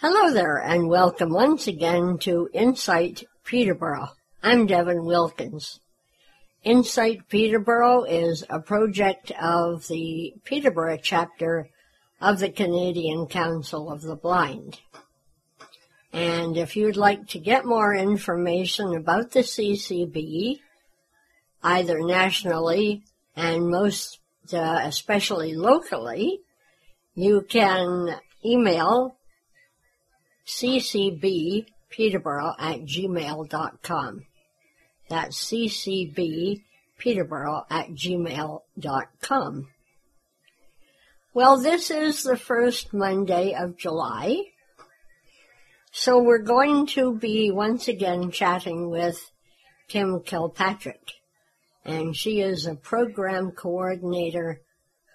Hello there, and welcome once again to Insight Peterborough. I'm Devin Wilkins. Insight Peterborough is a project of the Peterborough chapter of the Canadian Council of the Blind. And if you'd like to get more information about the CCB, either nationally and most uh, especially locally, you can email ccbpeterborough at gmail.com. That's ccbpeterborough at gmail.com. Well, this is the first Monday of July. So we're going to be once again chatting with Kim Kilpatrick. And she is a program coordinator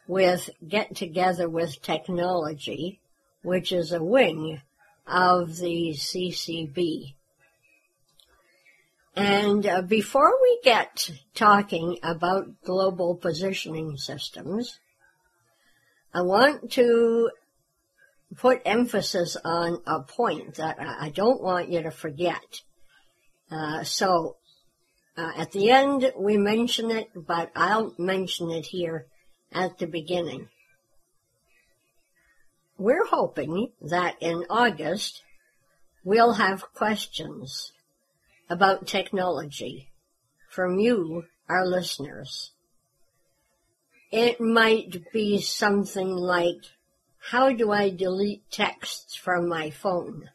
with Get Together with Technology, which is a wing of the CCB. And uh, before we get talking about global positioning systems, I want to put emphasis on a point that I don't want you to forget. Uh, so, uh, at the end we mention it, but I'll mention it here at the beginning. We're hoping that in August we'll have questions about technology from you, our listeners. It might be something like, how do I delete texts from my phone?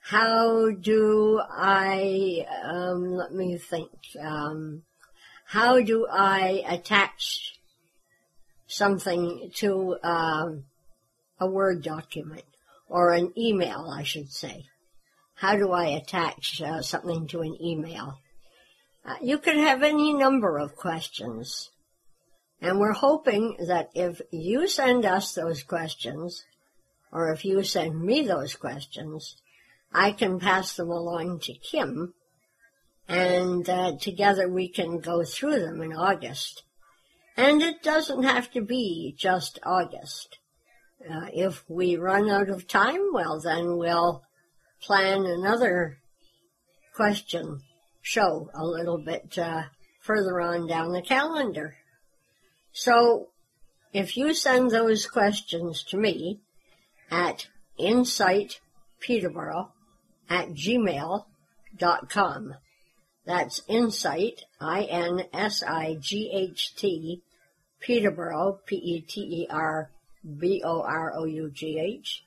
How do I, um, let me think, um, how do I attach something to um, a Word document or an email, I should say. How do I attach uh, something to an email? Uh, you could have any number of questions. And we're hoping that if you send us those questions, or if you send me those questions, I can pass them along to Kim, and uh, together we can go through them in August. And it doesn't have to be just August. Uh, if we run out of time, well, then we'll plan another question show a little bit uh, further on down the calendar. So if you send those questions to me at insightpeterborough at gmail.com. That's insight, I-N-S-I-G-H-T, Peterborough, P-E-T-E-R B-O-R-O-U-G-H,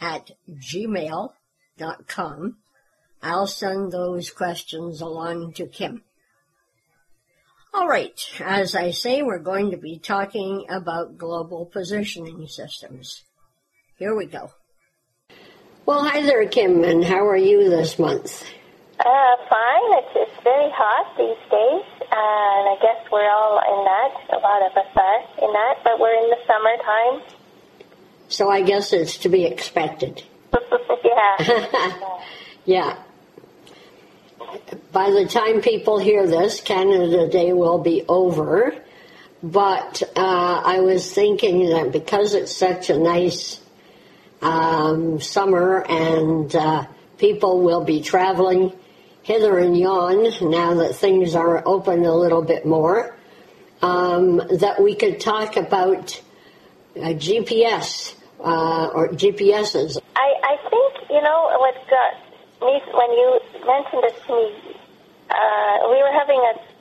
at gmail.com. I'll send those questions along to Kim. All right, as I say, we're going to be talking about global positioning systems. Here we go. Well, hi there, Kim, and how are you this month? Uh, fine. It's, it's very hot these days, and I guess we're all in that. A lot of us are in that, but we're in the summertime. So I guess it's to be expected. yeah. yeah. By the time people hear this, Canada Day will be over. But uh, I was thinking that because it's such a nice um, summer and uh, people will be traveling hither and yon now that things are open a little bit more, um, that we could talk about uh, GPS uh, or GPSs. I, I think, you know, what me, when you mentioned this to me, uh, we were having a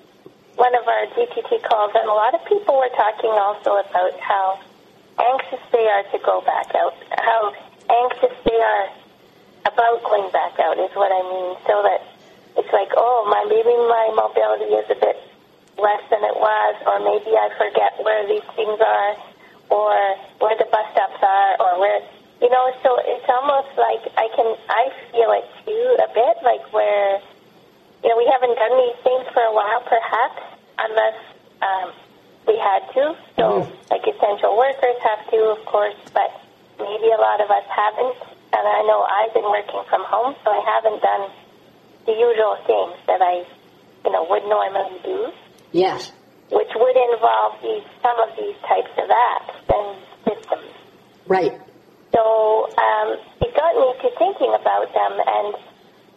one of our GTT calls, and a lot of people were talking also about how anxious they are to go back out, how anxious they are about going back out is what I mean. So that it's like, oh, my maybe my mobility is a bit less than it was, or maybe I forget where these things are, or where the bus stops are, or where you know. So it's almost like I can I feel it too a bit, like where you know we haven't done these things for a while, perhaps, unless um, we had to. So mm-hmm. like essential workers have to, of course, but maybe a lot of us haven't. And I know I've been working from home, so I haven't done the usual things that I, you know, would normally do. Yes. Which would involve these some of these types of apps and systems. Right. So um, it got me to thinking about them, and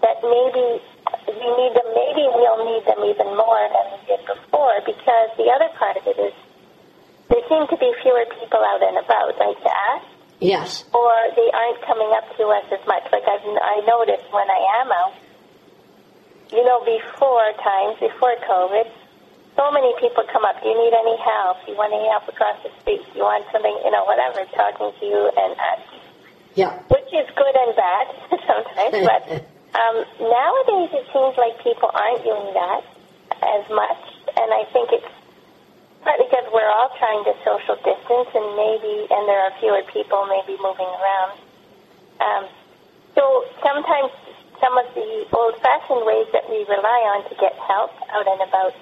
that maybe we need them. Maybe we'll need them even more than we did before, because the other part of it is there seem to be fewer people out and about, like to ask, Yes. or they aren't coming up to us as much. Like I've I noticed when I am out, you know, before times before COVID, so many people come up. Do you need any help? Do you want any help across the street? Do you want something? You know, whatever, talking to you and asking Yeah. which is good and bad sometimes. But um, nowadays, it seems like people aren't doing that as much, and I think it's partly because we're all trying to social distance, and maybe and there are fewer people maybe moving around. Um, so sometimes some of the old-fashioned ways that we rely on to get help out and about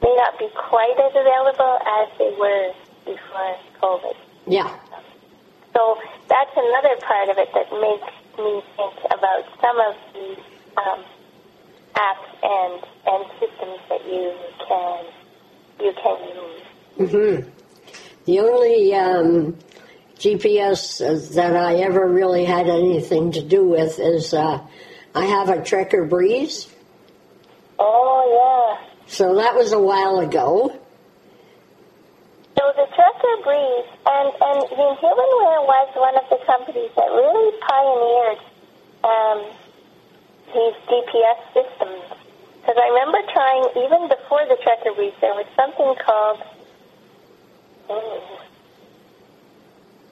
may not be quite as available as they were before COVID. Yeah. So that's another part of it that makes me think about some of the um, apps and and systems that you can you can use. hmm The only um, GPS that I ever really had anything to do with is uh, I have a Trekker Breeze. Oh yeah. So that was a while ago. So the Trekker Breeze and and the Humanware was one of the companies that really pioneered um, these GPS systems. Because I remember trying even before the Trekker Breeze, there was something called. Oh,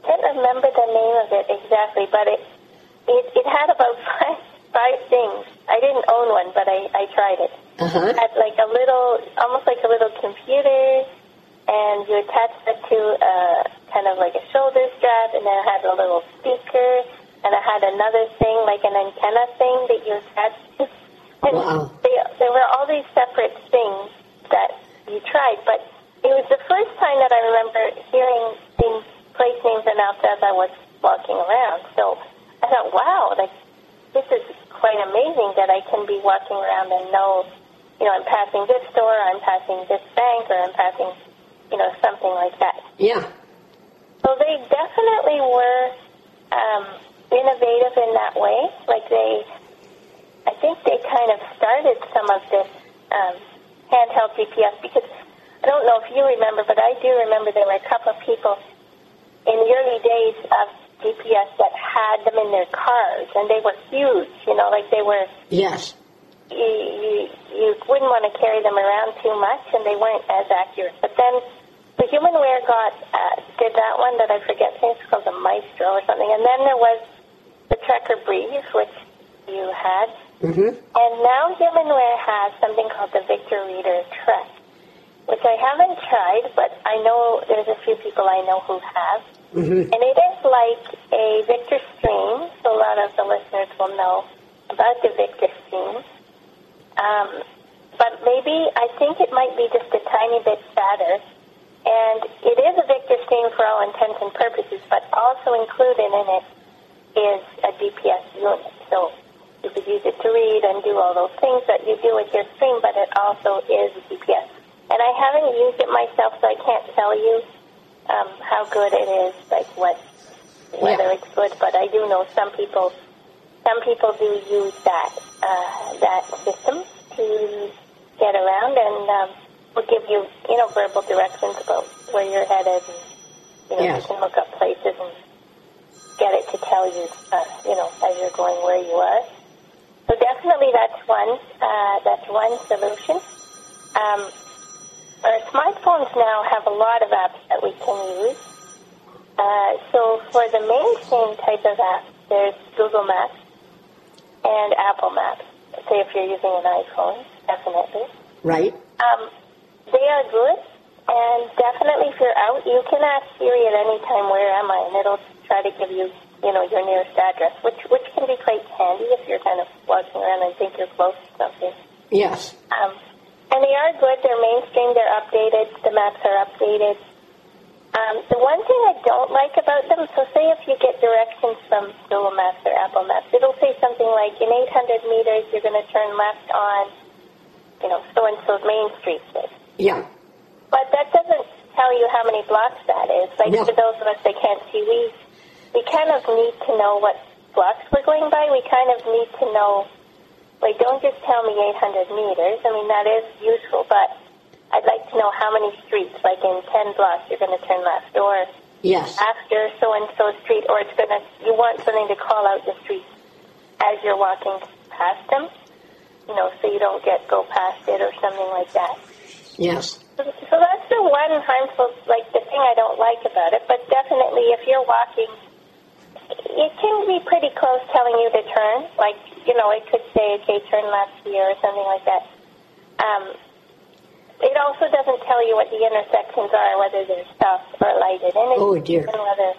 can't remember the name of it exactly, but it it, it had about five five things. I didn't own one, but I, I tried it. Uh huh. It had like a little, almost like a little computer, and you attached it to a kind of like a shoulder strap, and then it had a little speaker, and it had another thing like an antenna thing that you attached to. And Wow. they, there were all these separate things that you tried, but it was the first time that I remember hearing these place names announced as I was walking around. So I thought, wow, like this is quite amazing that I can be walking around and know, you know, I'm passing this store, I'm passing this bank, or I'm passing, you know, something like that. Yeah. So they definitely were um, innovative in that way. Like they, I think they kind of started some of this um, handheld GPS because I don't know if you remember, but I do remember there were a couple of people in the early days of GPS that had them in their cars, and they were huge. You know, like they were Yes. you, you, you wouldn't want to carry them around too much, and they weren't as accurate. But then the Humanware got uh, did that one that I forget. I think it's called the Maestro or something. And then there was the Trekker Breeze, which you had, hmm and now Humanware has something called the Victor Reader Trek, which I haven't tried, but I know there's a few people I know who have. hmm And it is like a Victor Stream, so a lot of the listeners will know about the Victor Stream. Um, but maybe I think it might be just a tiny bit fatter. And it is a Victor Stream for all intents and purposes, but also included in it is a GPS unit. So you could use it to read and do all those things that you do with your stream, but it also is a GPS. And I haven't used it myself, so I can't tell you um, how good it is, like what whether Yeah. it's good. But I do know some people some people do use that uh, that system to get around and um, will give you you know verbal directions about where you're headed, and you know Yes. you can look up places and get it to tell you uh, you know as you're going where you are. So definitely that's one uh, that's one solution. Um, our smartphones now have a lot of apps that we can use. Uh, so for the mainstream type of app, there's Google Maps and Apple Maps. Say if you're using an iPhone, definitely. Right. Um, they are good, and definitely if you're out, you can ask Siri at any time, where am I? And it'll try to give you, you know, your nearest address, which, which can be quite handy if you're kind of walking around and think you're close to something. Yes. Um, and they are good. They're mainstream. They're updated. The maps are updated. Um, the one thing I don't like about them, so say if you get directions from Google Maps or Apple Maps, it'll say something like, in 800 meters, you're going to turn left on, you know, so-and-so's Main Street. Yeah. But that doesn't tell you how many blocks that is. Like No. for those of us that can't see, we we kind of need to know what blocks we're going by, we kind of need to know. Like, don't just tell me 800 meters. I mean, that is useful, but I'd like to know how many streets. Like in 10 blocks, you're going to turn left, or Yes. after so and so street, or it's gonna you want something to call out the street as you're walking past them, you know, so you don't get go past it or something like that. Yes. So, so that's the one harmful, like the thing I don't like about it. But definitely, if you're walking, it can be pretty close telling you to turn. Like you know, it could say, "Okay, turn left here" or something like that. Um, it also doesn't tell you what the intersections are, whether they're stopped or lighted, and Oh, dear. and whether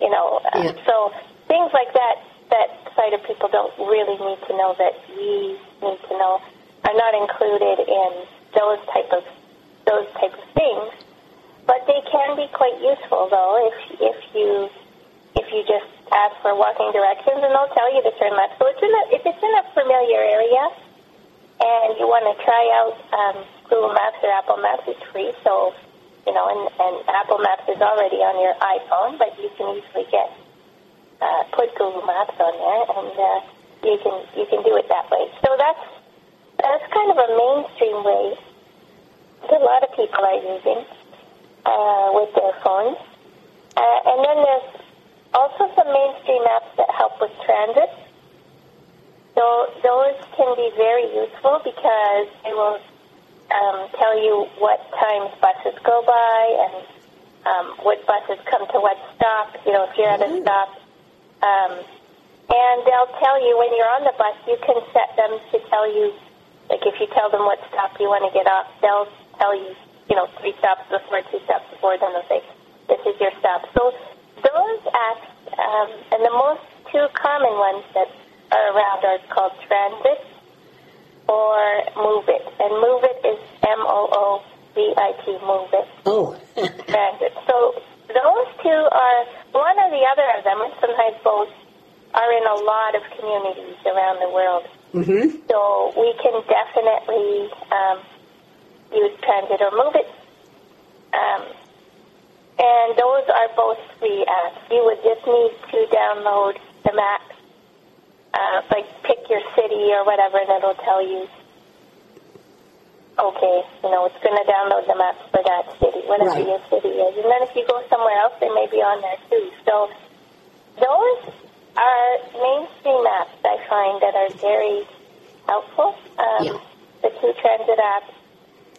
you know. Uh, So things like that that sighted people don't really need to know that we need to know are not included in those type of those type of things. But they can be quite useful though if if you if you just ask for walking directions and they'll tell you to turn left. So it's in a, if it's in a familiar area and you want to try out um, Google Maps or Apple Maps, it's free. So you know, and, and Apple Maps is already on your iPhone, but you can easily get uh, put Google Maps on there, and uh, you can you can do it that way. So that's that's kind of a mainstream way that a lot of people are using uh, with their phones. Uh, and then there's also some mainstream apps that help with transit. So those can be very useful because they will um, tell you what times buses go by and um, what buses come to what stop. You know, if you're at a stop, um, and they'll tell you when you're on the bus. You can set them to tell you, like if you tell them what stop you want to get off, they'll tell you, you know, three stops before, two stops before. Then they'll say, "This is your stop." So those apps, um, and the most two common ones that are around are called Transit or Moovit. And Moovit is M O O V I T, Moovit, Oh. Transit. So those two are, one or the other of them, and sometimes both, are in a lot of communities around the world. mm-hmm. So we can definitely um, use Transit or Moovit. Um, and those are both free apps. You would just need to download the map, uh, like pick your city or whatever, and it'll tell you, okay, you know, it's going to download the maps for that city, whatever Right. your city is. And then if you go somewhere else, they may be on there too. So those are mainstream apps I find that are very helpful. Um, Yeah. The two transit apps.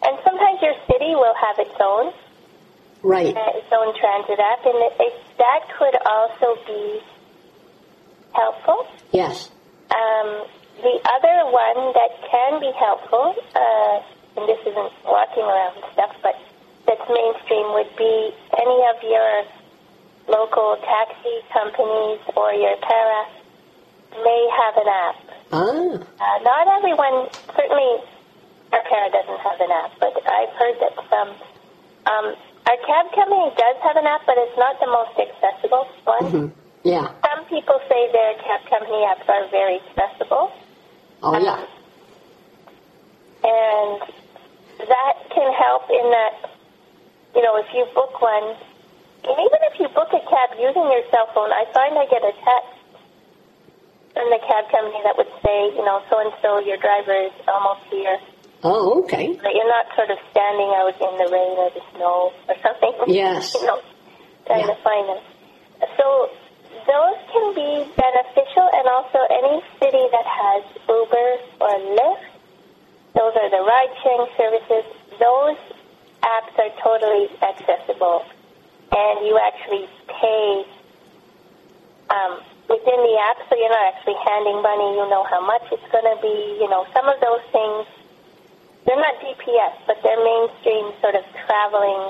And sometimes your city will have its own Right. its own transit app, and it, it, that could also be helpful. Yes. Um, the other one that can be helpful, uh, and this isn't walking around stuff, but that's mainstream, would be any of your local taxi companies or your para may have an app. Ah. Uh, not everyone, certainly our para doesn't have an app, but I've heard that some. Um, our cab company does have an app, but it's not the most accessible one. hmm Yeah. Some people say their cab company apps are very accessible, Oh, yeah. and that can help in that, you know, if you book one, and even if you book a cab using your cell phone, I find I get a text from the cab company that would say, you know, so and so, your driver is almost here. Oh, okay. That you're not sort of standing out in the rain or the snow or something. Yes. you know, trying Yeah. to find them. So those can be beneficial, and also any city that has Uber or Lyft, those are the ride-sharing services. Those apps are totally accessible, and you actually pay um, within the app, so you're not actually handing money. You know how much it's going to be. You know some of those things. They're not GPS, but they're mainstream sort of traveling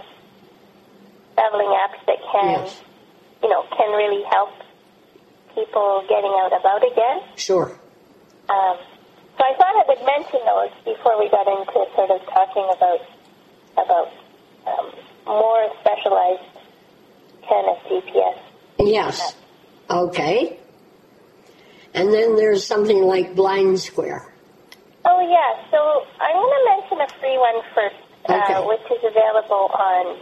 traveling apps that can, Yes. you know, can really help people getting out about again. Sure. Um, so I thought I would mention those before we got into sort of talking about about um, more specialized kind of GPS. Yes. Okay. And then there's something like Blind Square. Oh yeah, so I'm going to mention a free one first, Okay. uh, which is available on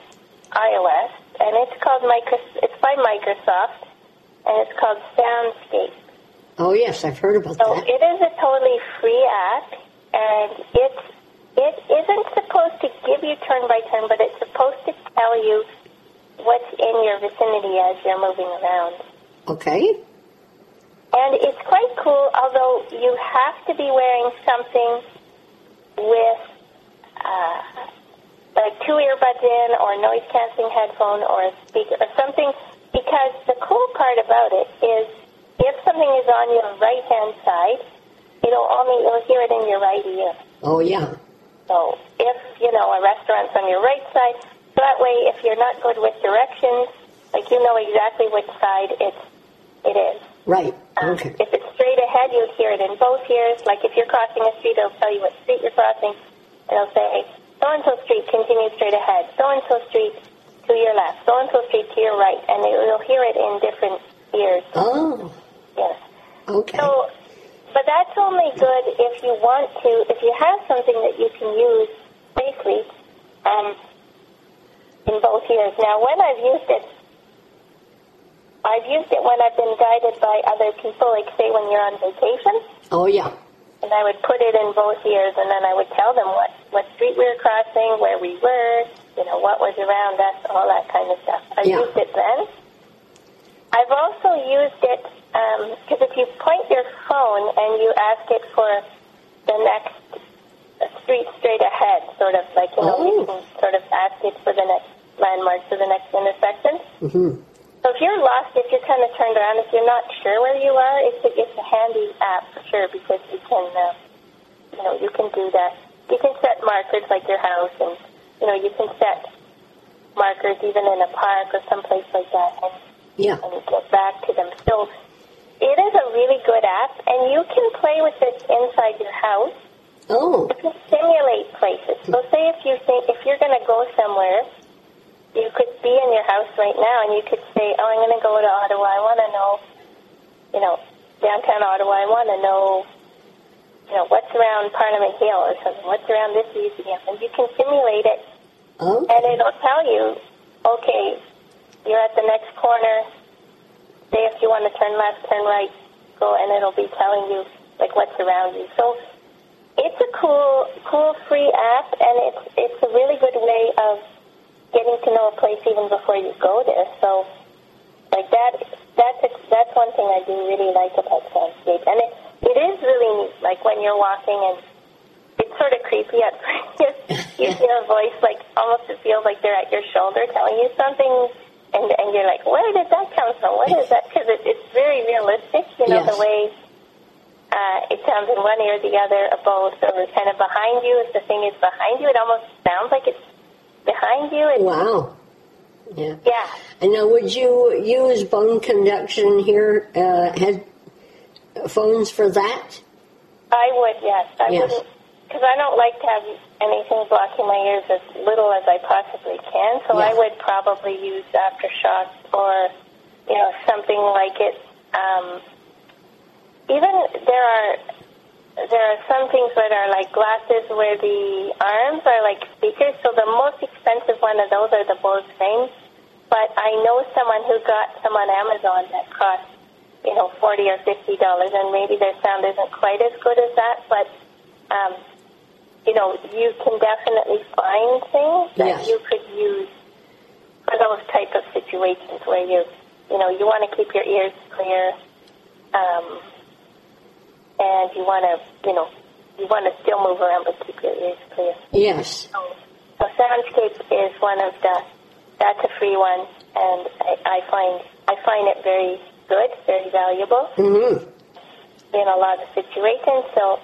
iOS, and it's called Micro. It's by Microsoft, and it's called Soundscape. Oh yes, I've heard about So that. it is a totally free app, and it's it isn't supposed to give you turn by turn, but it's supposed to tell you what's in your vicinity as you're moving around. Okay. And it's quite cool, although you have to be wearing something with uh, like two earbuds in or noise canceling headphone or a speaker or something because the cool part about it is if something is on your right hand side, it'll only you'll hear it in your right ear. Oh yeah. So if, you know, a restaurant's on your right side, so that way if you're not good with directions, like you know exactly which side it's it is. Right. Um, Okay. If it's straight ahead, you'll hear it in both ears. Like if you're crossing a street, it'll tell you what street you're crossing. It'll say, so and so street, continue straight ahead. So and so street to your left. So and so street to your right. And it- you'll hear it in different ears. Oh. Yes. Okay. So, but that's only good if you want to, if you have something that you can use safely um, in both ears. Now, when I've used it, I've used it when I've been guided by other people, like say when you're on vacation, Oh yeah. and I would put it in both ears, and then I would tell them what what street we were crossing, where we were, you know, what was around us, all that kind of stuff. I Yeah. used it then. I've also used it because if you point your phone and you ask it for the next street straight ahead, sort of like you know, you Oh. can sort of ask it for the next landmark for the next intersection. hmm So if you're lost, if you're kind of turned around, if you're not sure where you are, it's a, it's a handy app for sure because you can, uh, you know, you can do that. You can set markers like your house, and you know, you can set markers even in a park or someplace like that, and, Yeah. and get back to them. So it is a really good app, and you can play with it inside your house. Oh. You can simulate places. So say if you think if you're going to go somewhere, you could be in your house right now and you could say, "Oh, I'm going to go to Ottawa. I want to know, you know, downtown Ottawa. I want to know, you know, what's around Parliament Hill or something. What's around this museum?" And you can simulate it, Oh. and it'll tell you, "Okay, you're at the next corner. Say if you want to turn left, turn right, go," and it'll be telling you like what's around you. So it's a cool, cool free app, and it's it's a really good way of getting to know a place even before you go there. So, like that, that's a, that's one thing I do really like about Soundscape, and it it is really neat. Like when you're walking, and it's sort of creepy at first. you hear a voice like almost it feels like they're at your shoulder telling you something. And, and you're like, where did that come from? What is that? Because it, it's very realistic, you know, Yes. the way uh, it sounds in one ear or the other, or both, or kind of behind you. If the thing is behind you, it almost sounds like it's behind you. It's, Wow. Yeah. Yeah. And now, would you use bone conduction here? Uh, headphones for that? I would, yes. I Yes. wouldn't, because I don't like to have anything blocking my ears as little as I possibly can. So. I would probably use AfterShokz or, you know, something like it. Um, even there are there are some things that are like glasses where the arms are like speakers. So the most expensive one of those are the Bose frames. But I know someone who got some on Amazon that cost, you know, forty or fifty dollars, and maybe their sound isn't quite as good as that. But um, you know, you can definitely find things that Yes. you could use for those type of situations where you, you know, you want to keep your ears clear. Um, and you want to, you know, you want to still move around but keep your ears clear. Yes. So, so Soundscape is one of the, that's a free one, and I, I find I find it very good, very valuable hmm in a lot of situations. So,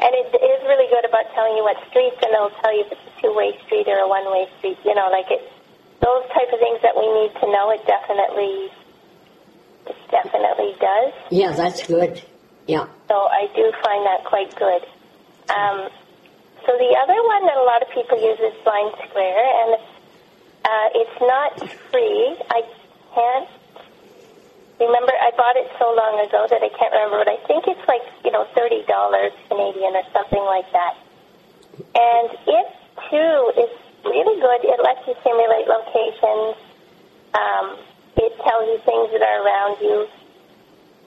and it is really good about telling you what streets, and it'll tell you if it's a two-way street or a one-way street. You know, like it, those type of things that we need to know. It definitely, it definitely does. Yeah, that's good. Yeah. So I do find that quite good. Um, so the other one that a lot of people use is Blind Square, and uh, it's not free. I can't remember. I bought it so long ago that I can't remember, but I think it's like you know thirty dollars Canadian or something like that. And it too is really good. It lets you simulate locations. Um, it tells you things that are around you.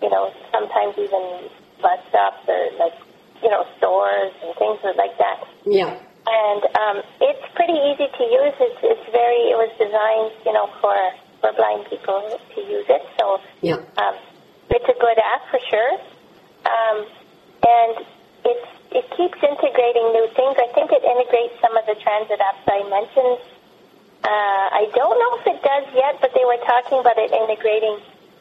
You know, sometimes even bus stops or like, you know, stores and things like that. Yeah. And um, it's pretty easy to use. It's, it's very, it was designed, you know, for, for blind people to use it. So Yeah. um, it's a good app for sure. Um, and it's, it keeps integrating new things. I think it integrates some of the transit apps I mentioned. Uh, I don't know if it does yet, but they were talking about it integrating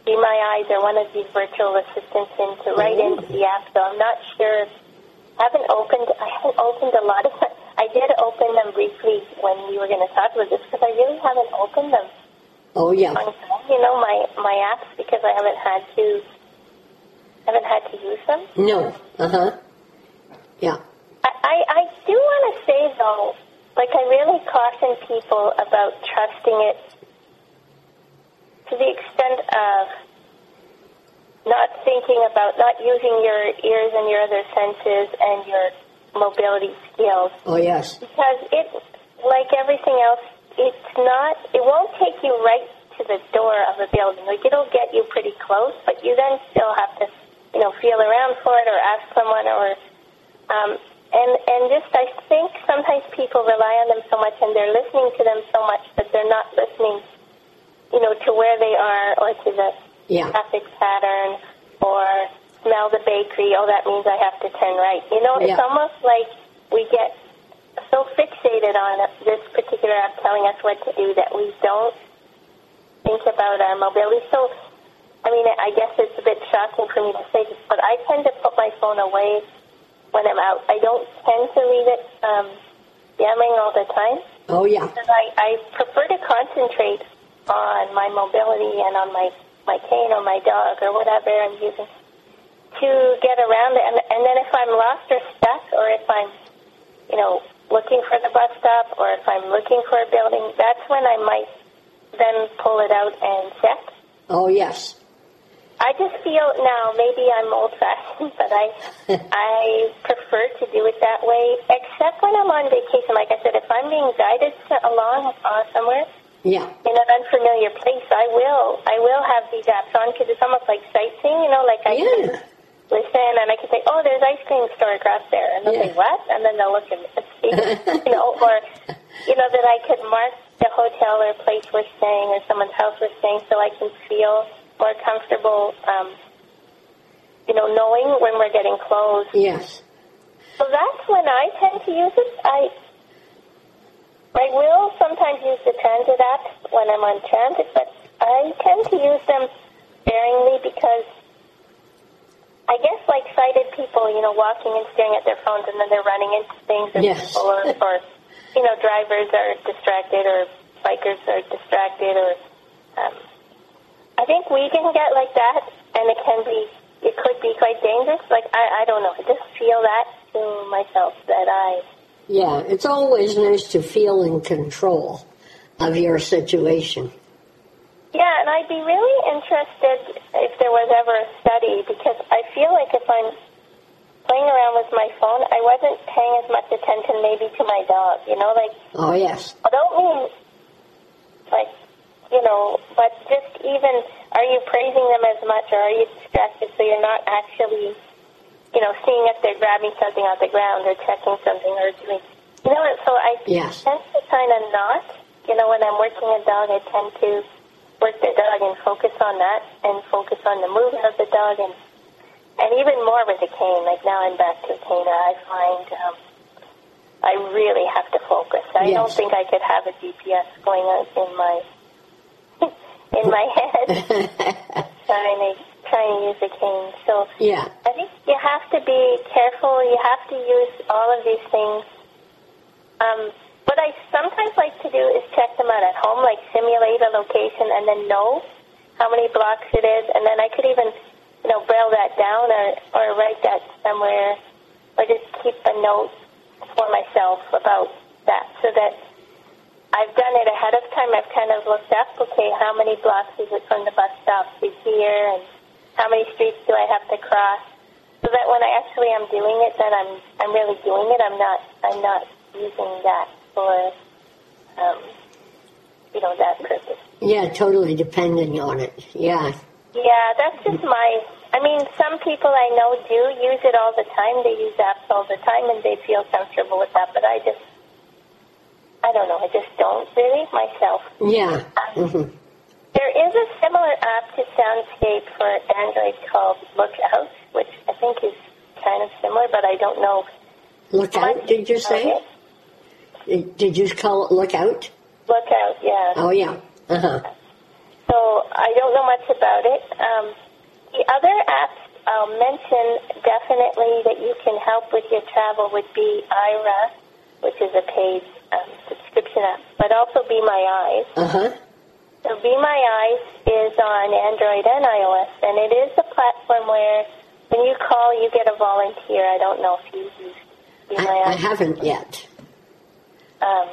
Be My Eyes or one of these virtual assistants into right Oh. into the app. So I'm not sure. I haven't opened. I haven't opened a lot of. I did open them briefly when we were going to talk about this because I really haven't opened them Oh, yeah. on you know my my apps because I haven't had to haven't had to use them. No. Uh huh. Yeah. I, I, I do want to say though, like I really caution people about trusting it to the extent of not thinking about not using your ears and your other senses and your mobility skills Oh, yes. because it like everything else it's not it won't take you right to the door of a building like it'll get you pretty close but you then still have to you know feel around for it or ask someone or um and and just i think sometimes people rely on them so much and they're listening to them so much that they're not listening you know to where they are or to the Yeah. traffic pattern or smell the bakery oh that means i have to turn right you know it's Yeah. almost like we get so fixated on this particular app telling us what to do that we don't think about our mobility. So, I mean, I guess it's a bit shocking for me to say this, but I tend to put my phone away when I'm out. I don't tend to leave it um, jamming all the time. Oh, yeah. Because I, I prefer to concentrate on my mobility and on my, my cane or my dog or whatever I'm using to get around it. And, and then if I'm lost or stuck or if I'm, you know, looking for the bus stop or if I'm looking for a building, that's when I might then pull it out and check. Oh, yes. I just feel now maybe I'm old fashioned, but I I prefer to do it that way. Except when I'm on vacation, like I said, if I'm being guided to, along uh, somewhere Yeah. in an unfamiliar place, I will I will have these apps on because it's almost like sightseeing. You know, like I can listen and I can say, oh, there's ice cream store across there, and they'll say what, and then they'll look and see, you know, or you know that I could mark the hotel or place we're staying or someone's house we're staying, so I can feel more comfortable, um, you know, knowing when we're getting close. Yes. So that's when I tend to use it. I I will sometimes use the transit apps when I'm on transit, but I tend to use them sparingly because I guess like sighted people, you know, walking and staring at their phones and then they're running into things or Yes. people or, or you know, drivers are distracted or bikers are distracted or um, I think we can get like that and it can be it could be quite dangerous. Like I, I don't know. I just feel that to myself that I Yeah. It's always nice to feel in control of your situation. Yeah, and I'd be really interested if there was ever a study because I feel like if I'm playing around with my phone, I wasn't paying as much attention maybe to my dog. You know, like Oh, yes. I don't mean like you know, but just even are you praising them as much or are you distracted so you're not actually you know seeing if they're grabbing something off the ground or checking something or doing you know. So I Yes. tend to kind of not. You know, when I'm working a dog, I tend to work the dog and focus on that and focus on the movement of the dog and and even more with the cane. Like now I'm back to cane. I find um, I really have to focus. I don't think I could have a GPS going on in my in my head trying to trying to use a cane. So Yeah. I think you have to be careful. You have to use all of these things. Um, what I sometimes like to do is check them out at home, like simulate a location and then know how many blocks it is, and then I could even, you know, braille that down or or write that somewhere, or just keep a note for myself about that, so that I've done it ahead of time. I've kind of looked up, okay, how many blocks is it from the bus stop to here, and how many streets do I have to cross, so that when I actually am doing it, then I'm I'm really doing it. I'm not I'm not using that for um, you know that purpose. Yeah, totally depending on it. Yeah. Yeah, that's just my I mean, some people I know do use it all the time. They use apps all the time, and they feel comfortable with that. But I just, I don't know. I just don't really myself. Yeah. Mm-hmm. There is a similar app to Soundscape for Android called Lookout, which I think is kind of similar, but I don't know. Lookout, did you say? Okay. Did you call it Lookout? Lookout, yeah. Oh, yeah. Uh huh. So I don't know much about it. Um, the other apps I'll mention definitely that you can help with your travel would be Aira, which is a paid um, subscription app, but also Be My Eyes. Uh huh. So Be My Eyes is on Android and iOS, and it is a platform where when you call, you get a volunteer. I don't know if you've used Be My I, I haven't yet. Um,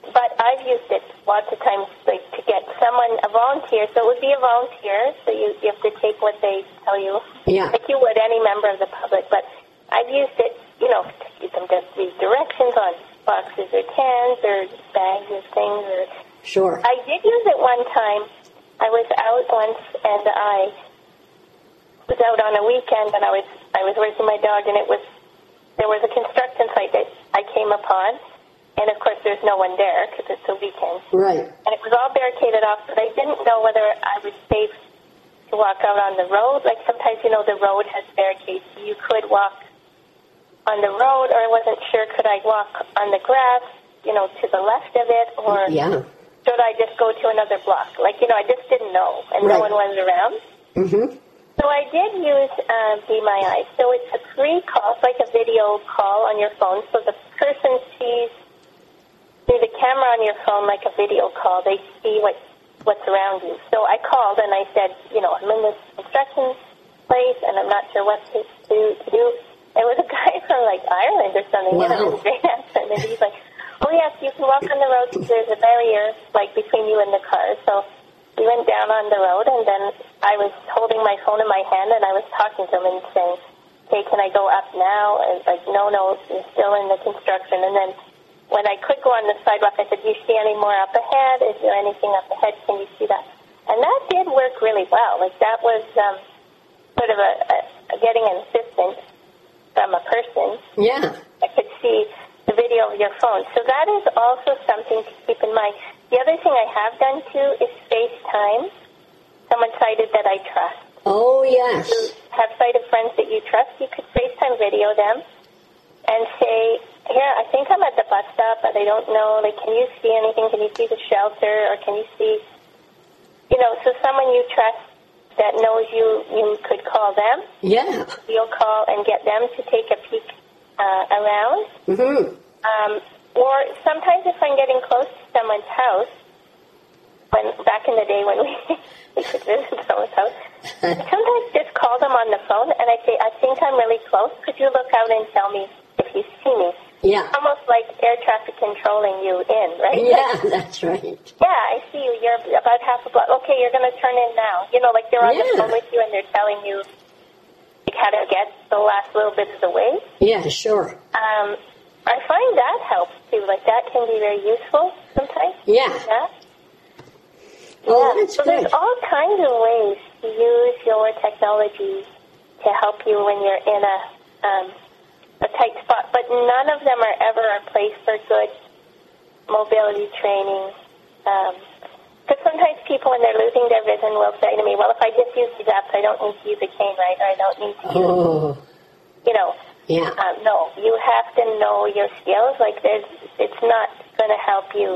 but I've used it lots of times, like to get someone a volunteer. So it would be a volunteer. So you, you have to take what they tell you, Yeah. like you would any member of the public. But I've used it, you know, to get them to read directions on boxes or cans or bags of things. Or Sure. I did use it one time. I was out once and I was out on a weekend and I was I was working my dog and it was there was a construction site that I came upon and of course there's no one there because it's a weekend Right. and it was all barricaded off but I didn't know whether I was safe to walk out on the road like sometimes you know the road has barricades so you could walk on the road or I wasn't sure could I walk on the grass you know to the left of it or Yeah. Should I just go to another block? Like, you know, I just didn't know, and Right. no one was around. Mm-hmm. So I did use uh, Be My Eyes. So it's a free call. It's like a video call on your phone. So the person sees through the camera on your phone like a video call. They see what what's around you. So I called and I said, you know, I'm in this construction place and I'm not sure what to do. To do. It was a guy from like Ireland or something. Wow. great accent, and he's like, "Oh yes, you can walk on the road. There's a barrier like between you and the car." So we went down on the road, and then I was holding my phone in my hand, and I was talking to him and saying, "Hey, can I go up now?" And like, "No, no, you're still in the construction." And then when I could go on the sidewalk, I said, "Do you see any more up ahead? Is there anything up ahead? Can you see that?" And that did work really well. Like that was um, sort of a, a, a getting an assistance from a person. Yeah. I could see the video of your phone. So that is also something to keep in mind. The other thing I have done too is FaceTime. Someone sighted that I trust. Oh, yes. You have sighted friends that you trust. You could FaceTime video them and say, "Here, I think I'm at the bus stop, but I don't know. Like, can you see anything? Can you see the shelter, or can you see, you know, so someone you trust that knows you, you could call them, Yeah. You'll call, and get them to take a peek uh, around." Mm-hmm. Um, or sometimes if I'm getting close to someone's house, when back in the day when we, we could visit someone's house, I sometimes just call them on the phone and I say, I think I'm really close. Could you look out and tell me if you see me? Yeah. Almost like air traffic controlling you in, right? Yeah, that's right. Yeah, I see you. You're about half a block. Okay, you're going to turn in now. You know, like they're on the phone with you and they're telling you how to get the last little bit of the way. Yeah, sure. Um, I find that helps too. Like that can be very useful sometimes. Yeah. Yeah. Oh, yeah. so good. there's all kinds of ways to use your technology to help you when you're in a um, a tight spot. But none of them are ever a place for good mobility training. Because sometimes people, when they're losing their vision, will say to me, "Well, if I just use these apps, I don't need to use a cane, right? Or I don't need to, use, Oh, you know." yeah. Um, no, you have to know your skills. Like there's, it's not going to help you.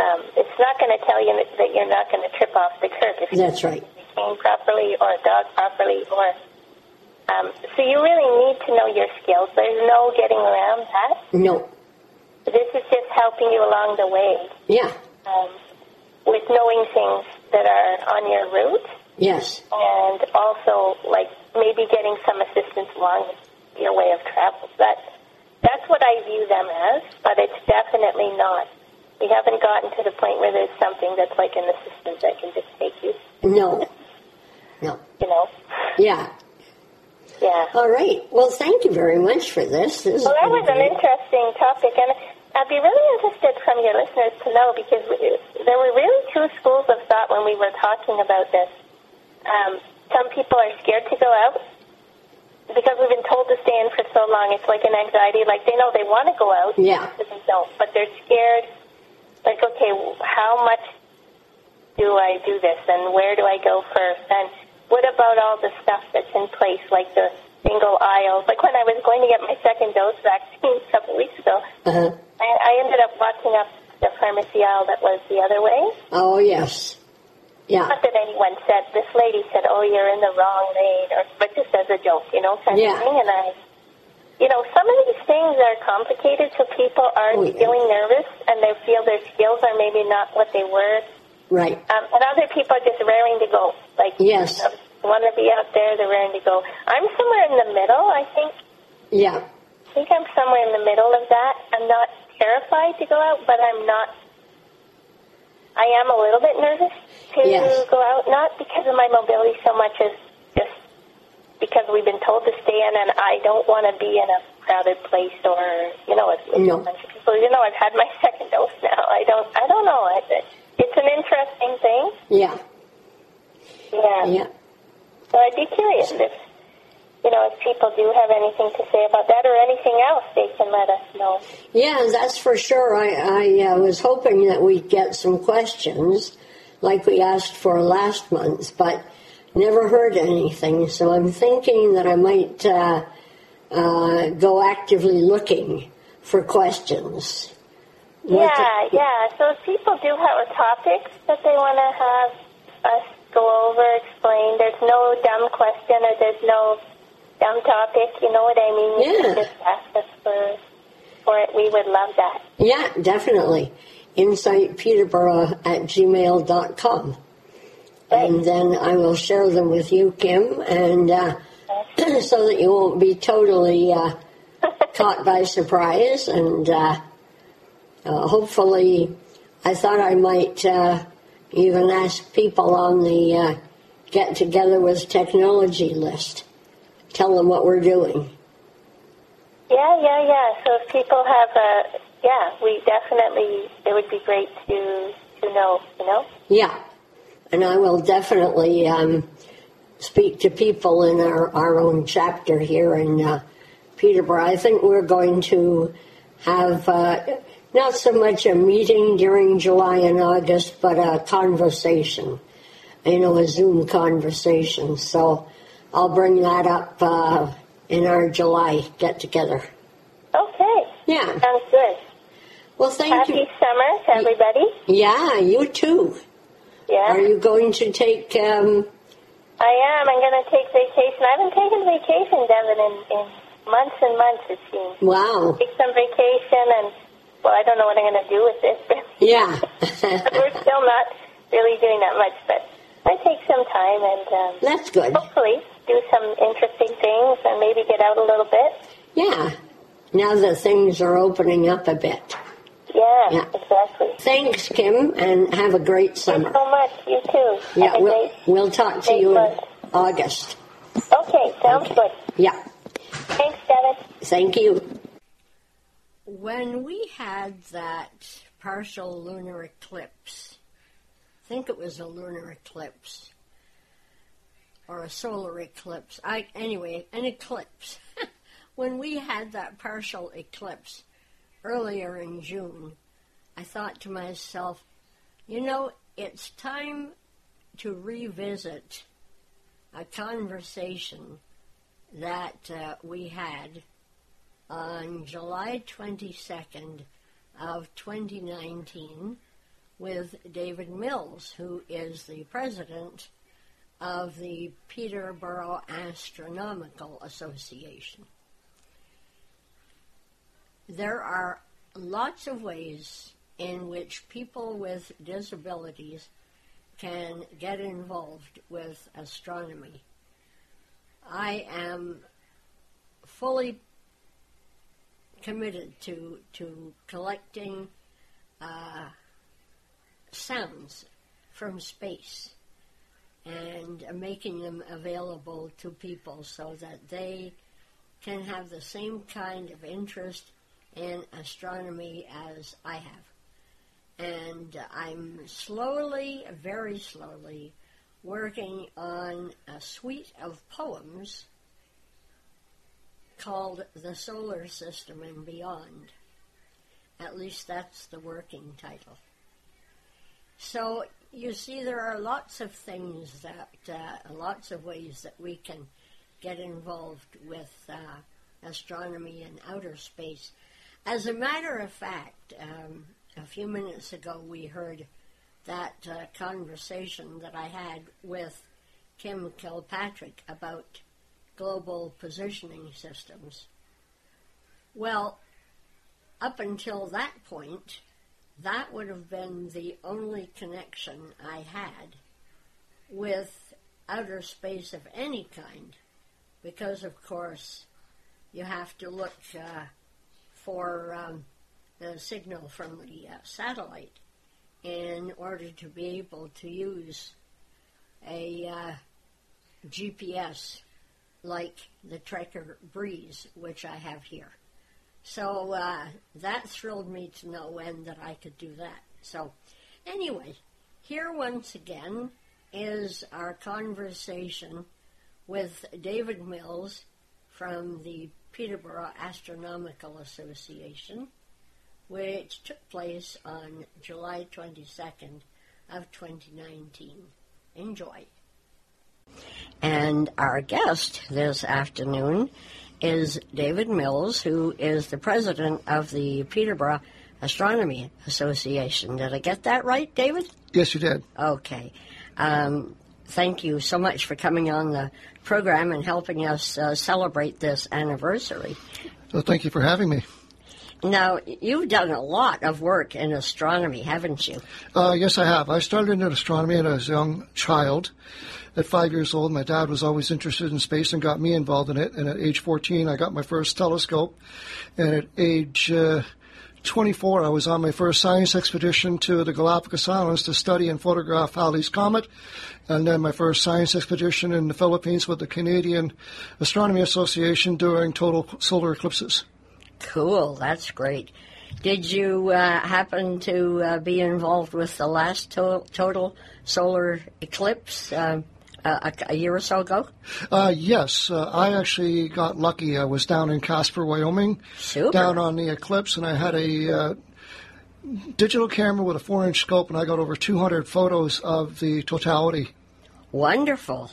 Um, it's not going to tell you that, you're not going to trip off the curb if you That's right. use the cane properly or a dog properly. Or um, so you really need to know your skills. There's no getting around that. No. This is just helping you along the way Yeah. um, with knowing things that are on your route Yes. and also like maybe getting some assistance along your way of travel. That that's what I view them as, but it's definitely not. We haven't gotten to the point where there's something that's like an assistant that can just take you. No. No. You know? Yeah. Yeah. All right. Well, thank you very much for this. this Well, that was been an interesting topic, and I'd be really interested from your listeners to know because we, there were really two schools of thought when we were talking about this. Um, some people are scared to go out because we've been told to stay in for so long. It's like an anxiety. Like they know they want to go out, Yeah. but they don't. But they're scared. Like, okay, how much do I do this, and where do I go first, and what about all the stuff that's in place, like the single aisles? Like when I was going to get my second dose vaccine a couple weeks ago, Uh-huh. I, I ended up walking up the pharmacy aisle that was the other way. Oh, yes. Yeah. Not that anyone said, this lady said, oh, you're in the wrong lane, or, but just as a joke, you know, kind Yeah. of thing. And I, you know, some of these things are complicated, so people aren't Oh, yeah. feeling nervous, and they feel their skills are maybe not what they were. Right. Um, and other people are just raring to go. Like, Yes. Want to be out there, they're raring to go. I'm somewhere in the middle, I think. Yeah. I think I'm somewhere in the middle of that. I'm not terrified to go out, but I'm not. I am a little bit nervous to Yes. go out, not because of my mobility so much as just because we've been told to stay in, and I don't want to be in a crowded place or you know, with, with No. a bunch of people. You know, I've had my second dose now. I don't. I don't know. It's an interesting thing. Yeah. Yeah. Yeah. So I'd be curious if, you know, if people do have anything to say about that or anything else, they can let us know. Yeah, that's for sure. I, I uh, was hoping that we'd get some questions like we asked for last month, but never heard anything. So I'm thinking that I might uh, uh, go actively looking for questions. Yeah, the- yeah. So if people do have topics that they want to have us go over, explain, there's no dumb question or there's no dumb topic. You know what I mean? You Yeah. can just ask us for, for it. We would love that. Yeah, definitely. InsightPeterborough at gmail.com. And then I will share them with you, Kim, and uh, so that you won't be totally uh, caught by surprise. And uh, uh, hopefully, I thought I might uh, even ask people on the uh, Get Together with Technology list. Tell them what we're doing. Yeah, yeah, yeah. So if people have a, yeah, we definitely, it would be great to, to know, you know? Yeah, and I will definitely um, speak to people in our, our own chapter here in uh, Peterborough. I think we're going to have uh, not so much a meeting during July and August, but a conversation, you know, a Zoom conversation. So I'll bring that up uh, in our July get together. Okay. Yeah. Sounds good. Well, thank Happy you. Happy summer to everybody. Yeah, you too. Yeah. Are you going to take? Um, I am. I'm going to take vacation. I haven't taken vacation, Devin, in, in months and months, it seems. wow. Take some vacation, and, well, I don't know what I'm going to do with this, Yeah. we're still not really doing that much, but I take some time and um, That's good. hopefully do some interesting things and maybe get out a little bit. Yeah. Now that things are opening up a bit. Yeah, Yeah. exactly. Thanks, Kim, and have a great Thanks summer. so much. You too. Yeah, we'll, we'll talk to you in. August. Okay, sounds good. Yeah. Thanks, Devin. Thank you. When we had that partial lunar eclipse, I think it was a lunar eclipse or a solar eclipse. I anyway, an eclipse. when we had that partial eclipse earlier in June, I thought to myself, you know, it's time to revisit a conversation that uh, we had on July 22nd of 2019 with David Mills, who is the president of the Peterborough Astronomical Association. There are lots of ways in which people with disabilities can get involved with astronomy. I am fully committed to to collecting uh, sounds from space and making them available to people so that they can have the same kind of interest in astronomy as I have. And I'm slowly, very slowly, working on a suite of poems called The Solar System and Beyond. At least that's the working title. So you see, there are lots of things that, uh, lots of ways that we can get involved with uh, astronomy and outer space. As a matter of fact, um, a few minutes ago we heard that uh, conversation that I had with Kim Kilpatrick about global positioning systems. Well, up until that point, that would have been the only connection I had with outer space of any kind, because of course you have to look uh, for um, the signal from the uh, satellite in order to be able to use a uh, GPS like the Trekker Breeze, which I have here. So uh, that thrilled me to no end that I could do that. So, anyway, here once again is our conversation with David Mills from the Peterborough Astronomical Association, which took place on July 22nd of 2019. Enjoy. And our guest this afternoon is David Mills, who is the president of the Peterborough Astronomy Association. Did I get that right, David? Yes, you did. Okay. Um, thank you so much for coming on the program and helping us uh, celebrate this anniversary. Well, thank you for having me. Now, you've done a lot of work in astronomy, haven't you? Uh, yes, I have. I started in astronomy as a young child. At five years old, my dad was always interested in space and got me involved in it. And at age 14, I got my first telescope. And at age uh, 24, I was on my first science expedition to the Galapagos Islands to study and photograph Halley's Comet. And then my first science expedition in the Philippines with the Canadian Astronomy Association during total solar eclipses. Cool, that's great. Did you uh, happen to uh, be involved with the last to- total solar eclipse? Uh, a, a, year or so ago? Uh, yes, uh, I actually got lucky. I was down in Casper, Wyoming, Super. down on the eclipse, and I had a uh, digital camera with a four-inch scope, and I got over 200 photos of the totality. Wonderful.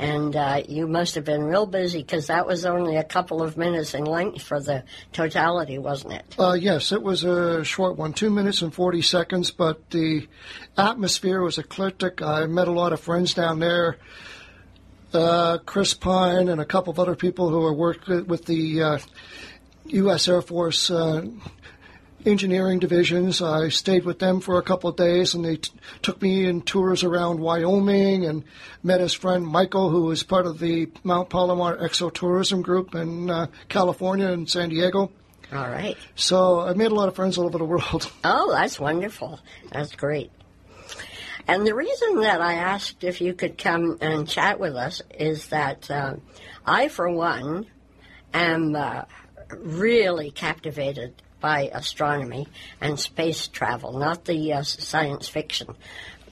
And uh, you must have been real busy because that was only a couple of minutes in length for the totality, wasn't it? Uh, yes, it was a short one, two minutes and 40 seconds, but the atmosphere was eclectic. I met a lot of friends down there. Uh, Chris Pine and a couple of other people who are worked with the uh, U.S. Air Force uh, engineering divisions. I stayed with them for a couple of days, and they t- took me in tours around Wyoming and met his friend Michael, who was part of the Mount Palomar Exotourism Group in uh, California and San Diego. All right. So I made a lot of friends all over the world. Oh, that's wonderful. That's great. And the reason that I asked if you could come and chat with us is that uh, I, for one, am uh, really captivated by astronomy and space travel, not the uh, science fiction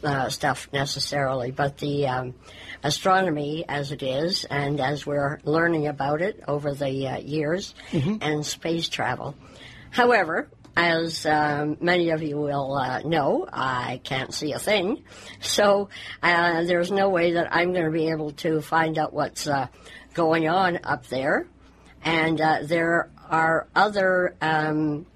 uh, stuff necessarily, but the um, astronomy as it is and as we're learning about it over the uh, years mm-hmm. and space travel. However, as um, many of you will uh, know, I can't see a thing, so uh, there's no way that I'm going to be able to find out what's uh, going on up there. And uh, there are other um,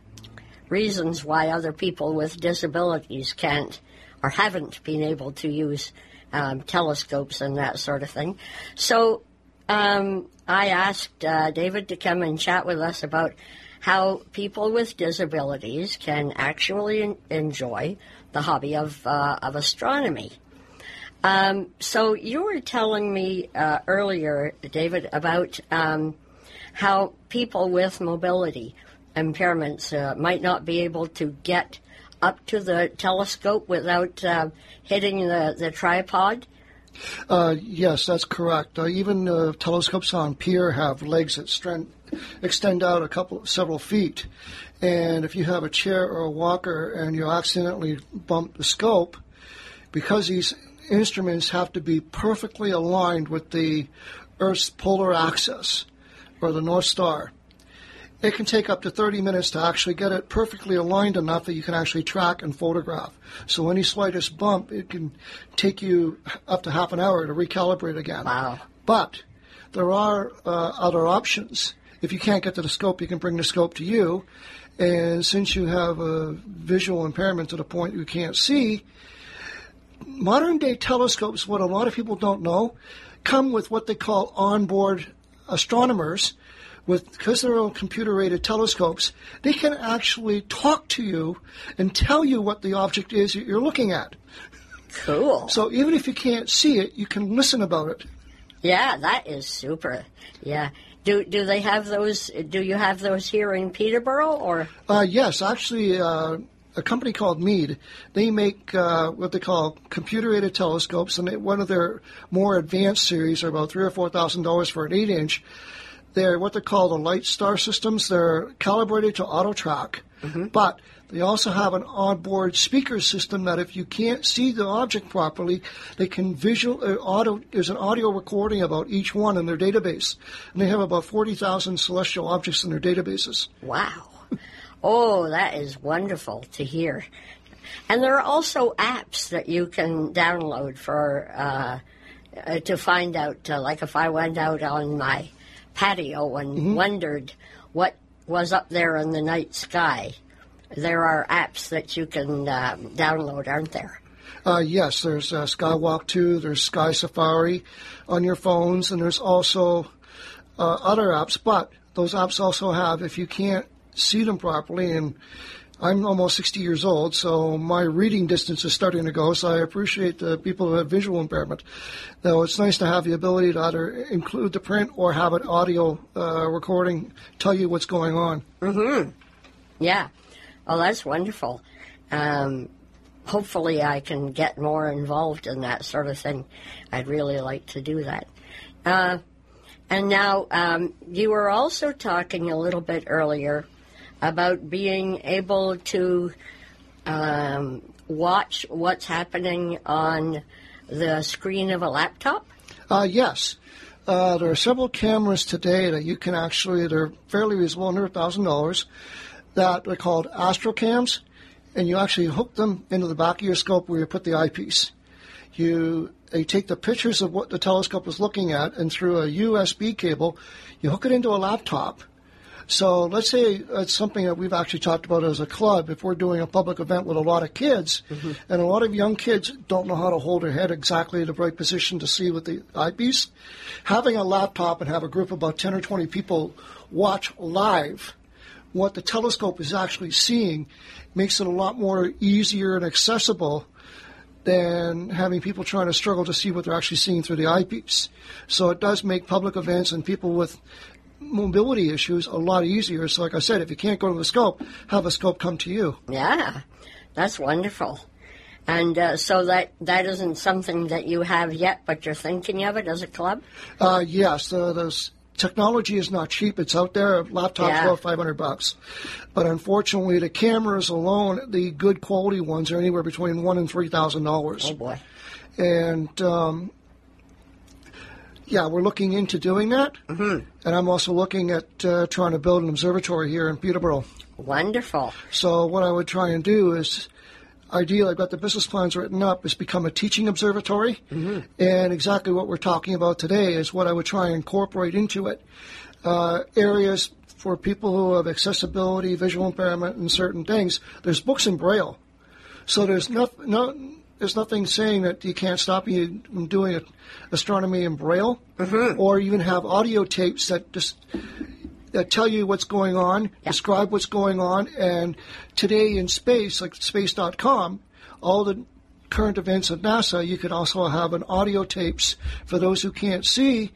reasons why other people with disabilities can't or haven't been able to use um, telescopes and that sort of thing. So um, I asked uh, David to come and chat with us about how people with disabilities can actually enjoy the hobby of, uh, of astronomy. Um, so you were telling me uh, earlier, David, about um, how people with mobility impairments uh, might not be able to get up to the telescope without uh, hitting the, the tripod? Uh, yes, that's correct. Uh, even uh, telescopes on pier have legs that strand, extend out a couple, several feet, and if you have a chair or a walker and you accidentally bump the scope, because these instruments have to be perfectly aligned with the Earth's polar axis or the North Star. It can take up to 30 minutes to actually get it perfectly aligned enough that you can actually track and photograph. So any slightest bump, it can take you up to half an hour to recalibrate again. Wow. But there are uh, other options. If you can't get to the scope, you can bring the scope to you. And since you have a visual impairment to the point you can't see, modern day telescopes, what a lot of people don't know, come with what they call onboard astronomers. With because they're all computer aided telescopes, they can actually talk to you and tell you what the object is that you're looking at. Cool. So even if you can't see it, you can listen about it. Yeah, that is super. Yeah. Do do they have those? Do you have those here in Peterborough or? Uh, yes, actually, uh, a company called Meade. They make uh, what they call computer-aided telescopes, and they, one of their more advanced series are about three or four thousand dollars for an eight-inch. They're what they call the light star systems. They're calibrated to auto track, but they also have an onboard speaker system that if you can't see the object properly, they can visual uh, auto. There's an audio recording about each one in their database, and they have about forty thousand celestial objects in their databases. Wow. Oh, that is wonderful to hear. And there are also apps that you can download for uh, uh, to find out. Uh, like if I went out on my patio and wondered what was up there in the night sky, there are apps that you can uh, download, aren't there? Uh, yes, there's uh, Skywalk 2, there's Sky Safari on your phones, and there's also uh, other apps. But those apps also have, if you can't see them properly, and I'm almost 60 years old, so my reading distance is starting to go, so I appreciate the people who have visual impairment. Though it's nice to have the ability to either include the print or have an audio uh, recording tell you what's going on. Mm-hmm. Yeah. Oh, that's wonderful. Um, hopefully, I can get more involved in that sort of thing. I'd really like to do that. Uh, and now, um, you were also talking a little bit earlier about being able to um, watch what's happening on the screen of a laptop. Uh, yes. Uh, there are several cameras today that you can actually, they're fairly reasonable, under $1,000, that are called astrocams, and you actually hook them into the back of your scope where you put the eyepiece. You, you take the pictures of what the telescope is looking at, and through a USB cable, you hook it into a laptop. So let's say uh, it's something that we've actually talked about as a club. If we're doing a public event with a lot of kids, mm-hmm. and a lot of young kids don't know how to hold their head exactly in the right position to see with the eyepiece, having a laptop and have a group of about 10 or 20 people watch live what the telescope is actually seeing makes it a lot more easier and accessible than having people trying to struggle to see what they're actually seeing through the eyepiece. So it does make public events and people with mobility issues a lot easier. So, like I said, if you can't go to the scope, have a scope come to you. Yeah, that's wonderful. And uh, so that that isn't something that you have yet, but you're thinking of it as a club. Uh, yes, the, the technology is not cheap. It's out there. Laptops Yeah. about 500 bucks. But unfortunately, the cameras alone, the good quality ones, are anywhere between one and three thousand dollars. Oh boy. and um, yeah, we're looking into doing that. Mm-hmm. And I'm also looking at uh, trying to build an observatory here in Peterborough. Wonderful. So what I would try and do is, ideally, I've got the business plans written up, is become a teaching observatory. And exactly what we're talking about today is what I would try and incorporate into it. Uh, areas for people who have accessibility, visual impairment, and certain things. There's books in Braille. So there's no, no, there's nothing saying that you can't stop you from doing astronomy in Braille, mm-hmm. or even have audio tapes that just that tell you what's going on, describe what's going on, and today in space, like space.com, all the current events of NASA, you could also have an audio tapes for those who can't see,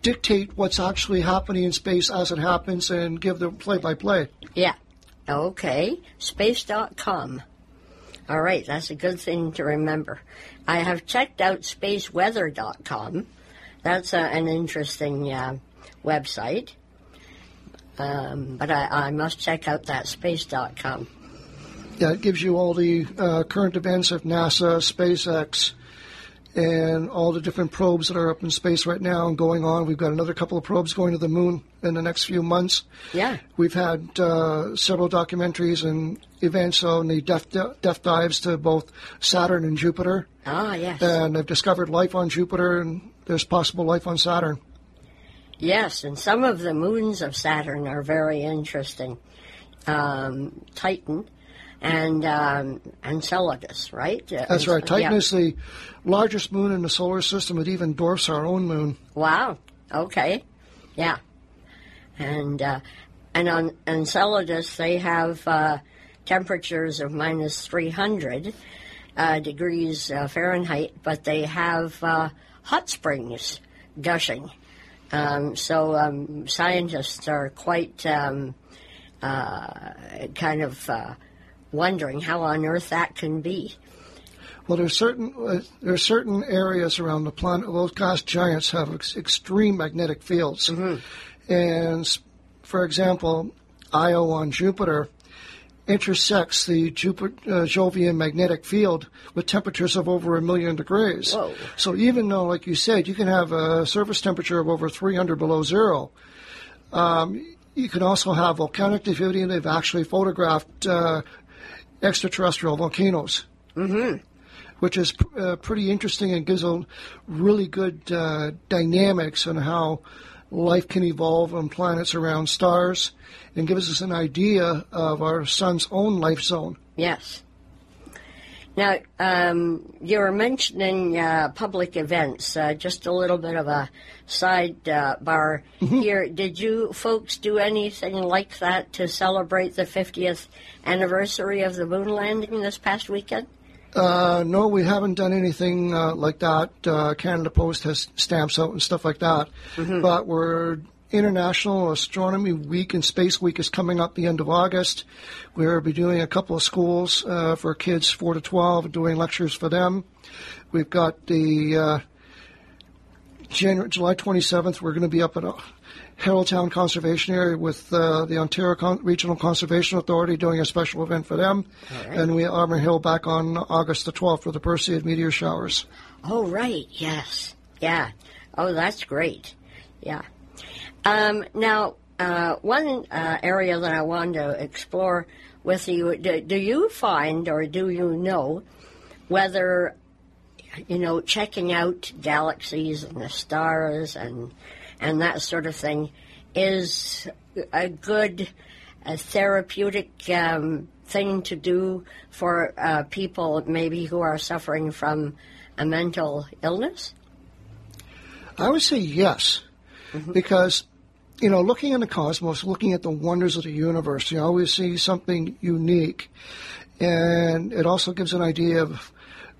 dictate what's actually happening in space as it happens, and give the play-by-play. Yeah. Okay. Space.com. All right, that's a good thing to remember. I have checked out spaceweather.com. That's a, an interesting uh, website. Um, but I, I must check out that space.com. Yeah, it gives you all the uh, current events of NASA, SpaceX, and all the different probes that are up in space right now and going on. We've got another couple of probes going to the moon in the next few months. Yeah. We've had uh, several documentaries and events on the depth, depth dives to both Saturn and Jupiter. Ah, yes. And they've discovered life on Jupiter and there's possible life on Saturn. Yes, and some of the moons of Saturn are very interesting. Um, Titan and um, Enceladus, right? That's right. Titan Yeah. is the largest moon in the solar system. It even dwarfs our own moon. Wow. Okay. Yeah. And uh, and on Enceladus they have uh, temperatures of minus 300 uh, degrees uh, Fahrenheit, but they have uh, hot springs gushing. Um, so um, scientists are quite um, uh, kind of uh, wondering how on earth that can be. Well, there's certain uh, there are certain areas around the planet. Those gas giants have ex- extreme magnetic fields, and for example, Io on Jupiter intersects the Jupiter uh, Jovian magnetic field with temperatures of over a million degrees. Whoa. So even though, like you said, you can have a surface temperature of over 300 below zero, um, you can also have volcanic activity, and they've actually photographed uh, extraterrestrial volcanoes which is uh, pretty interesting and gives a really good uh, dynamics on how life can evolve on planets around stars and gives us an idea of our sun's own life zone. Yes. Now, um, you were mentioning uh, public events. Uh, just a little bit of a sidebar uh, here. Did you folks do anything like that to celebrate the 50th anniversary of the moon landing this past weekend? Uh, no, we haven't done anything uh, like that. Uh, Canada Post has stamps out and stuff like that. But we're International Astronomy Week and Space Week is coming up the end of August. We'll be doing a couple of schools uh, for kids 4 to 12, doing lectures for them. We've got the uh, January, July 27th, we're going to be up at uh, Haroldtown Conservation Area with uh, the Ontario Con- Regional Conservation Authority doing a special event for them. And we Auburn Hill back on August the 12th for the Perseid meteor showers. Oh, right. Yes. Yeah. Oh, that's great. Yeah. Um, now, uh, one uh, area that I wanted to explore with you do, do you find or do you know whether, you know, checking out galaxies and the stars and, and that sort of thing is a good uh, therapeutic um, thing to do for uh, people maybe who are suffering from a mental illness? I would say yes, because you know, looking in the cosmos, looking at the wonders of the universe, you always see something unique, and it also gives an idea of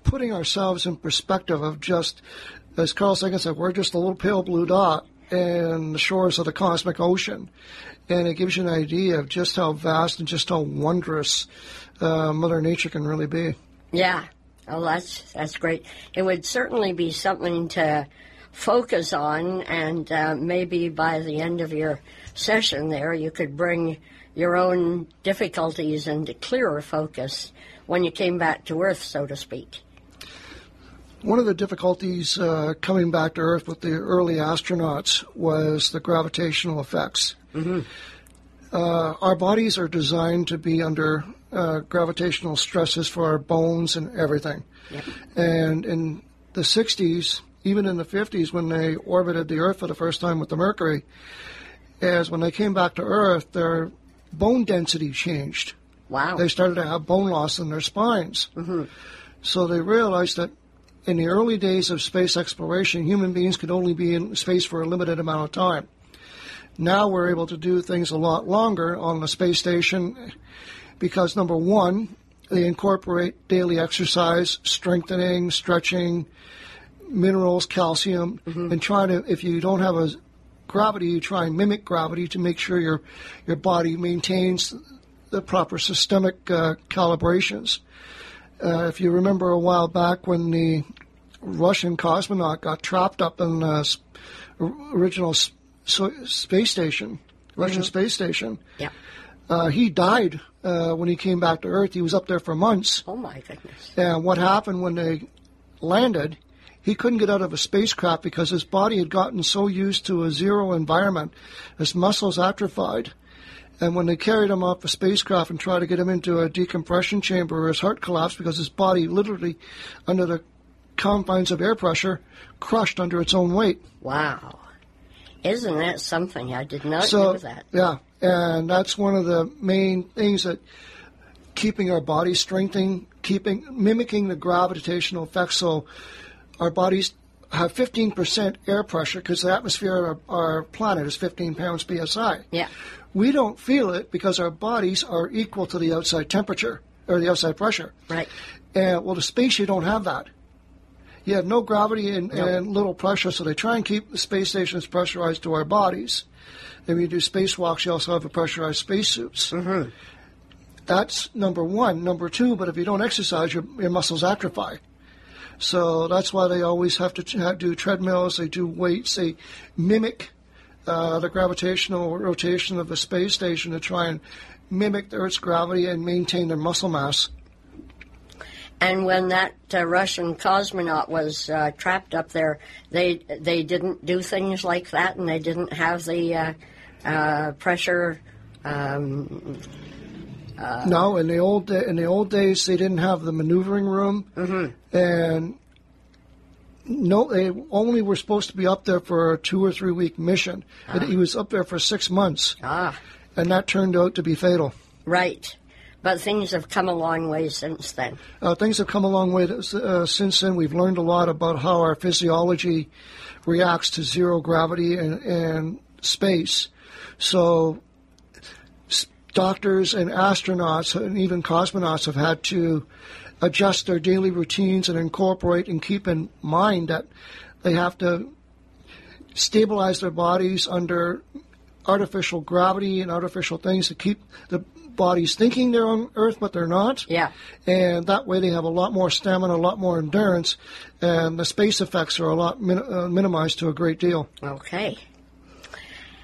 putting ourselves in perspective of just, as Carl Sagan said, we're just a little pale blue dot in the shores of the cosmic ocean, and it gives you an idea of just how vast and just how wondrous uh, Mother Nature can really be. Yeah. Oh, that's that's great. It would certainly be something to focus on, and uh, maybe by the end of your session there, you could bring your own difficulties into clearer focus when you came back to Earth, so to speak. One of the difficulties uh, coming back to Earth with the early astronauts was the gravitational effects. Uh, our bodies are designed to be under uh, gravitational stresses for our bones and everything. And in the 60s, even in the 50s, when they orbited the Earth for the first time with the Mercury, as when they came back to Earth, their bone density changed Wow. they started to have bone loss in their spines. Mm-hmm. So they realized that in the early days of space exploration, human beings could only be in space for a limited amount of time. Now we're able to do things a lot longer on the space station because, number one, they incorporate daily exercise, strengthening, stretching, minerals, calcium, and try to, if you don't have a gravity, you try and mimic gravity to make sure your, your body maintains the proper systemic uh, calibrations. Uh, if you remember a while back when the Russian cosmonaut got trapped up in the original so- space station, Russian space station, yeah. uh, he died uh, when he came back to Earth. He was up there for months. Oh my goodness. And what happened when they landed, he couldn't get out of a spacecraft because his body had gotten so used to a zero environment, his muscles atrophied. And when they carried him off the spacecraft and tried to get him into a decompression chamber, his heart collapsed because his body literally, under the confines of air pressure, crushed under its own weight. Wow. Isn't that something? I did not So, know that. yeah, and that's one of the main things that keeping our body strengthening, keeping mimicking the gravitational effects. So our bodies have 15% air pressure because the atmosphere of our, our planet is 15 pounds psi. Yeah. We don't feel it because our bodies are equal to the outside temperature or the outside pressure. Right. And well, the space you don't have that. You have no gravity and, and little pressure, so they try and keep the space stations pressurized to our bodies. And when you do spacewalks, you also have a pressurized spacesuits. Mm-hmm. That's number one. Number two, but if you don't exercise, your, your muscles atrophy. So that's why they always have to do treadmills. They do weights. They mimic uh, the gravitational rotation of the space station to try and mimic the Earth's gravity and maintain their muscle mass. And when that uh, Russian cosmonaut was uh, trapped up there, they they didn't do things like that, and they didn't have the uh, uh, pressure. Um, no, in the old da- in the old days, they didn't have the maneuvering room, and no, they only were supposed to be up there for a two or three week mission. But he was up there for six months, ah, and that turned out to be fatal. right. But things have come a long way since then. Uh, things have come a long way uh, since then. We've learned a lot about how our physiology reacts to zero gravity and, and space. So, doctors and astronauts and even cosmonauts have had to adjust their daily routines and incorporate and keep in mind that they have to stabilize their bodies under artificial gravity and artificial things to keep the bodies thinking they're on Earth, but they're not Yeah. and that way they have a lot more stamina, a lot more endurance, and the space effects are a lot min- uh, minimized to a great deal. Okay.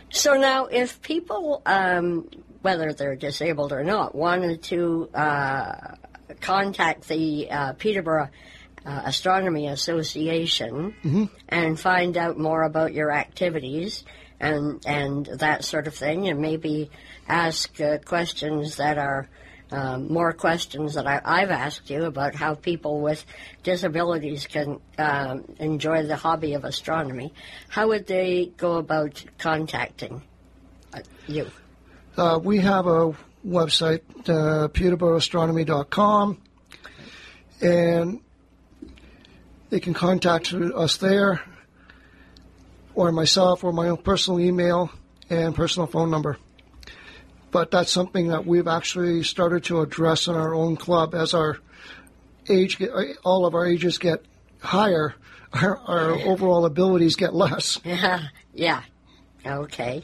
So now, if people, um, whether they're disabled or not, wanted to uh, contact the uh, Peterborough uh, Astronomy Association and find out more about your activities and and that sort of thing, and maybe ask uh, questions that are um, more questions that I, I've asked you about how people with disabilities can um, enjoy the hobby of astronomy. How would they go about contacting uh, you? Uh, we have a website, uh, peterboroughastronomy.com, and they can contact us there, or myself, or my own personal email and personal phone number. But that's something that we've actually started to address in our own club as our age, get, all of our ages get higher, our, our overall abilities get less. Yeah, yeah. Okay.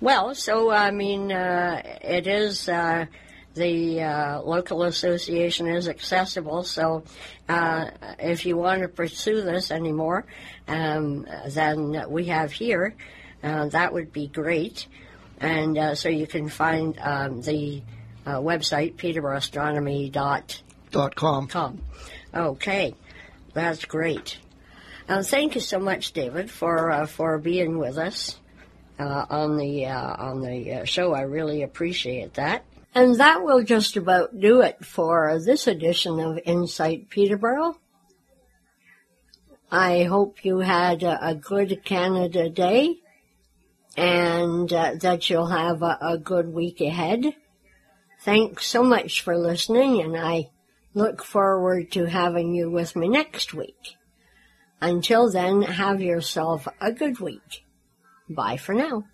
Well, so I mean, uh, it is uh, the uh, local association is accessible. So, uh, if you want to pursue this anymore, um, then we have here. Uh, that would be great. And uh, so you can find um, the uh, website peterboroughastronomy.com. Dot com. Okay, that's great. Uh, thank you so much, David, for uh, for being with us uh, on the uh, on the uh, show. I really appreciate that. And that will just about do it for this edition of Insight Peterborough. I hope you had a, a good Canada Day and uh, that you'll have a, a good week ahead. Thanks so much for listening, and I look forward to having you with me next week. Until then, have yourself a good week. Bye for now.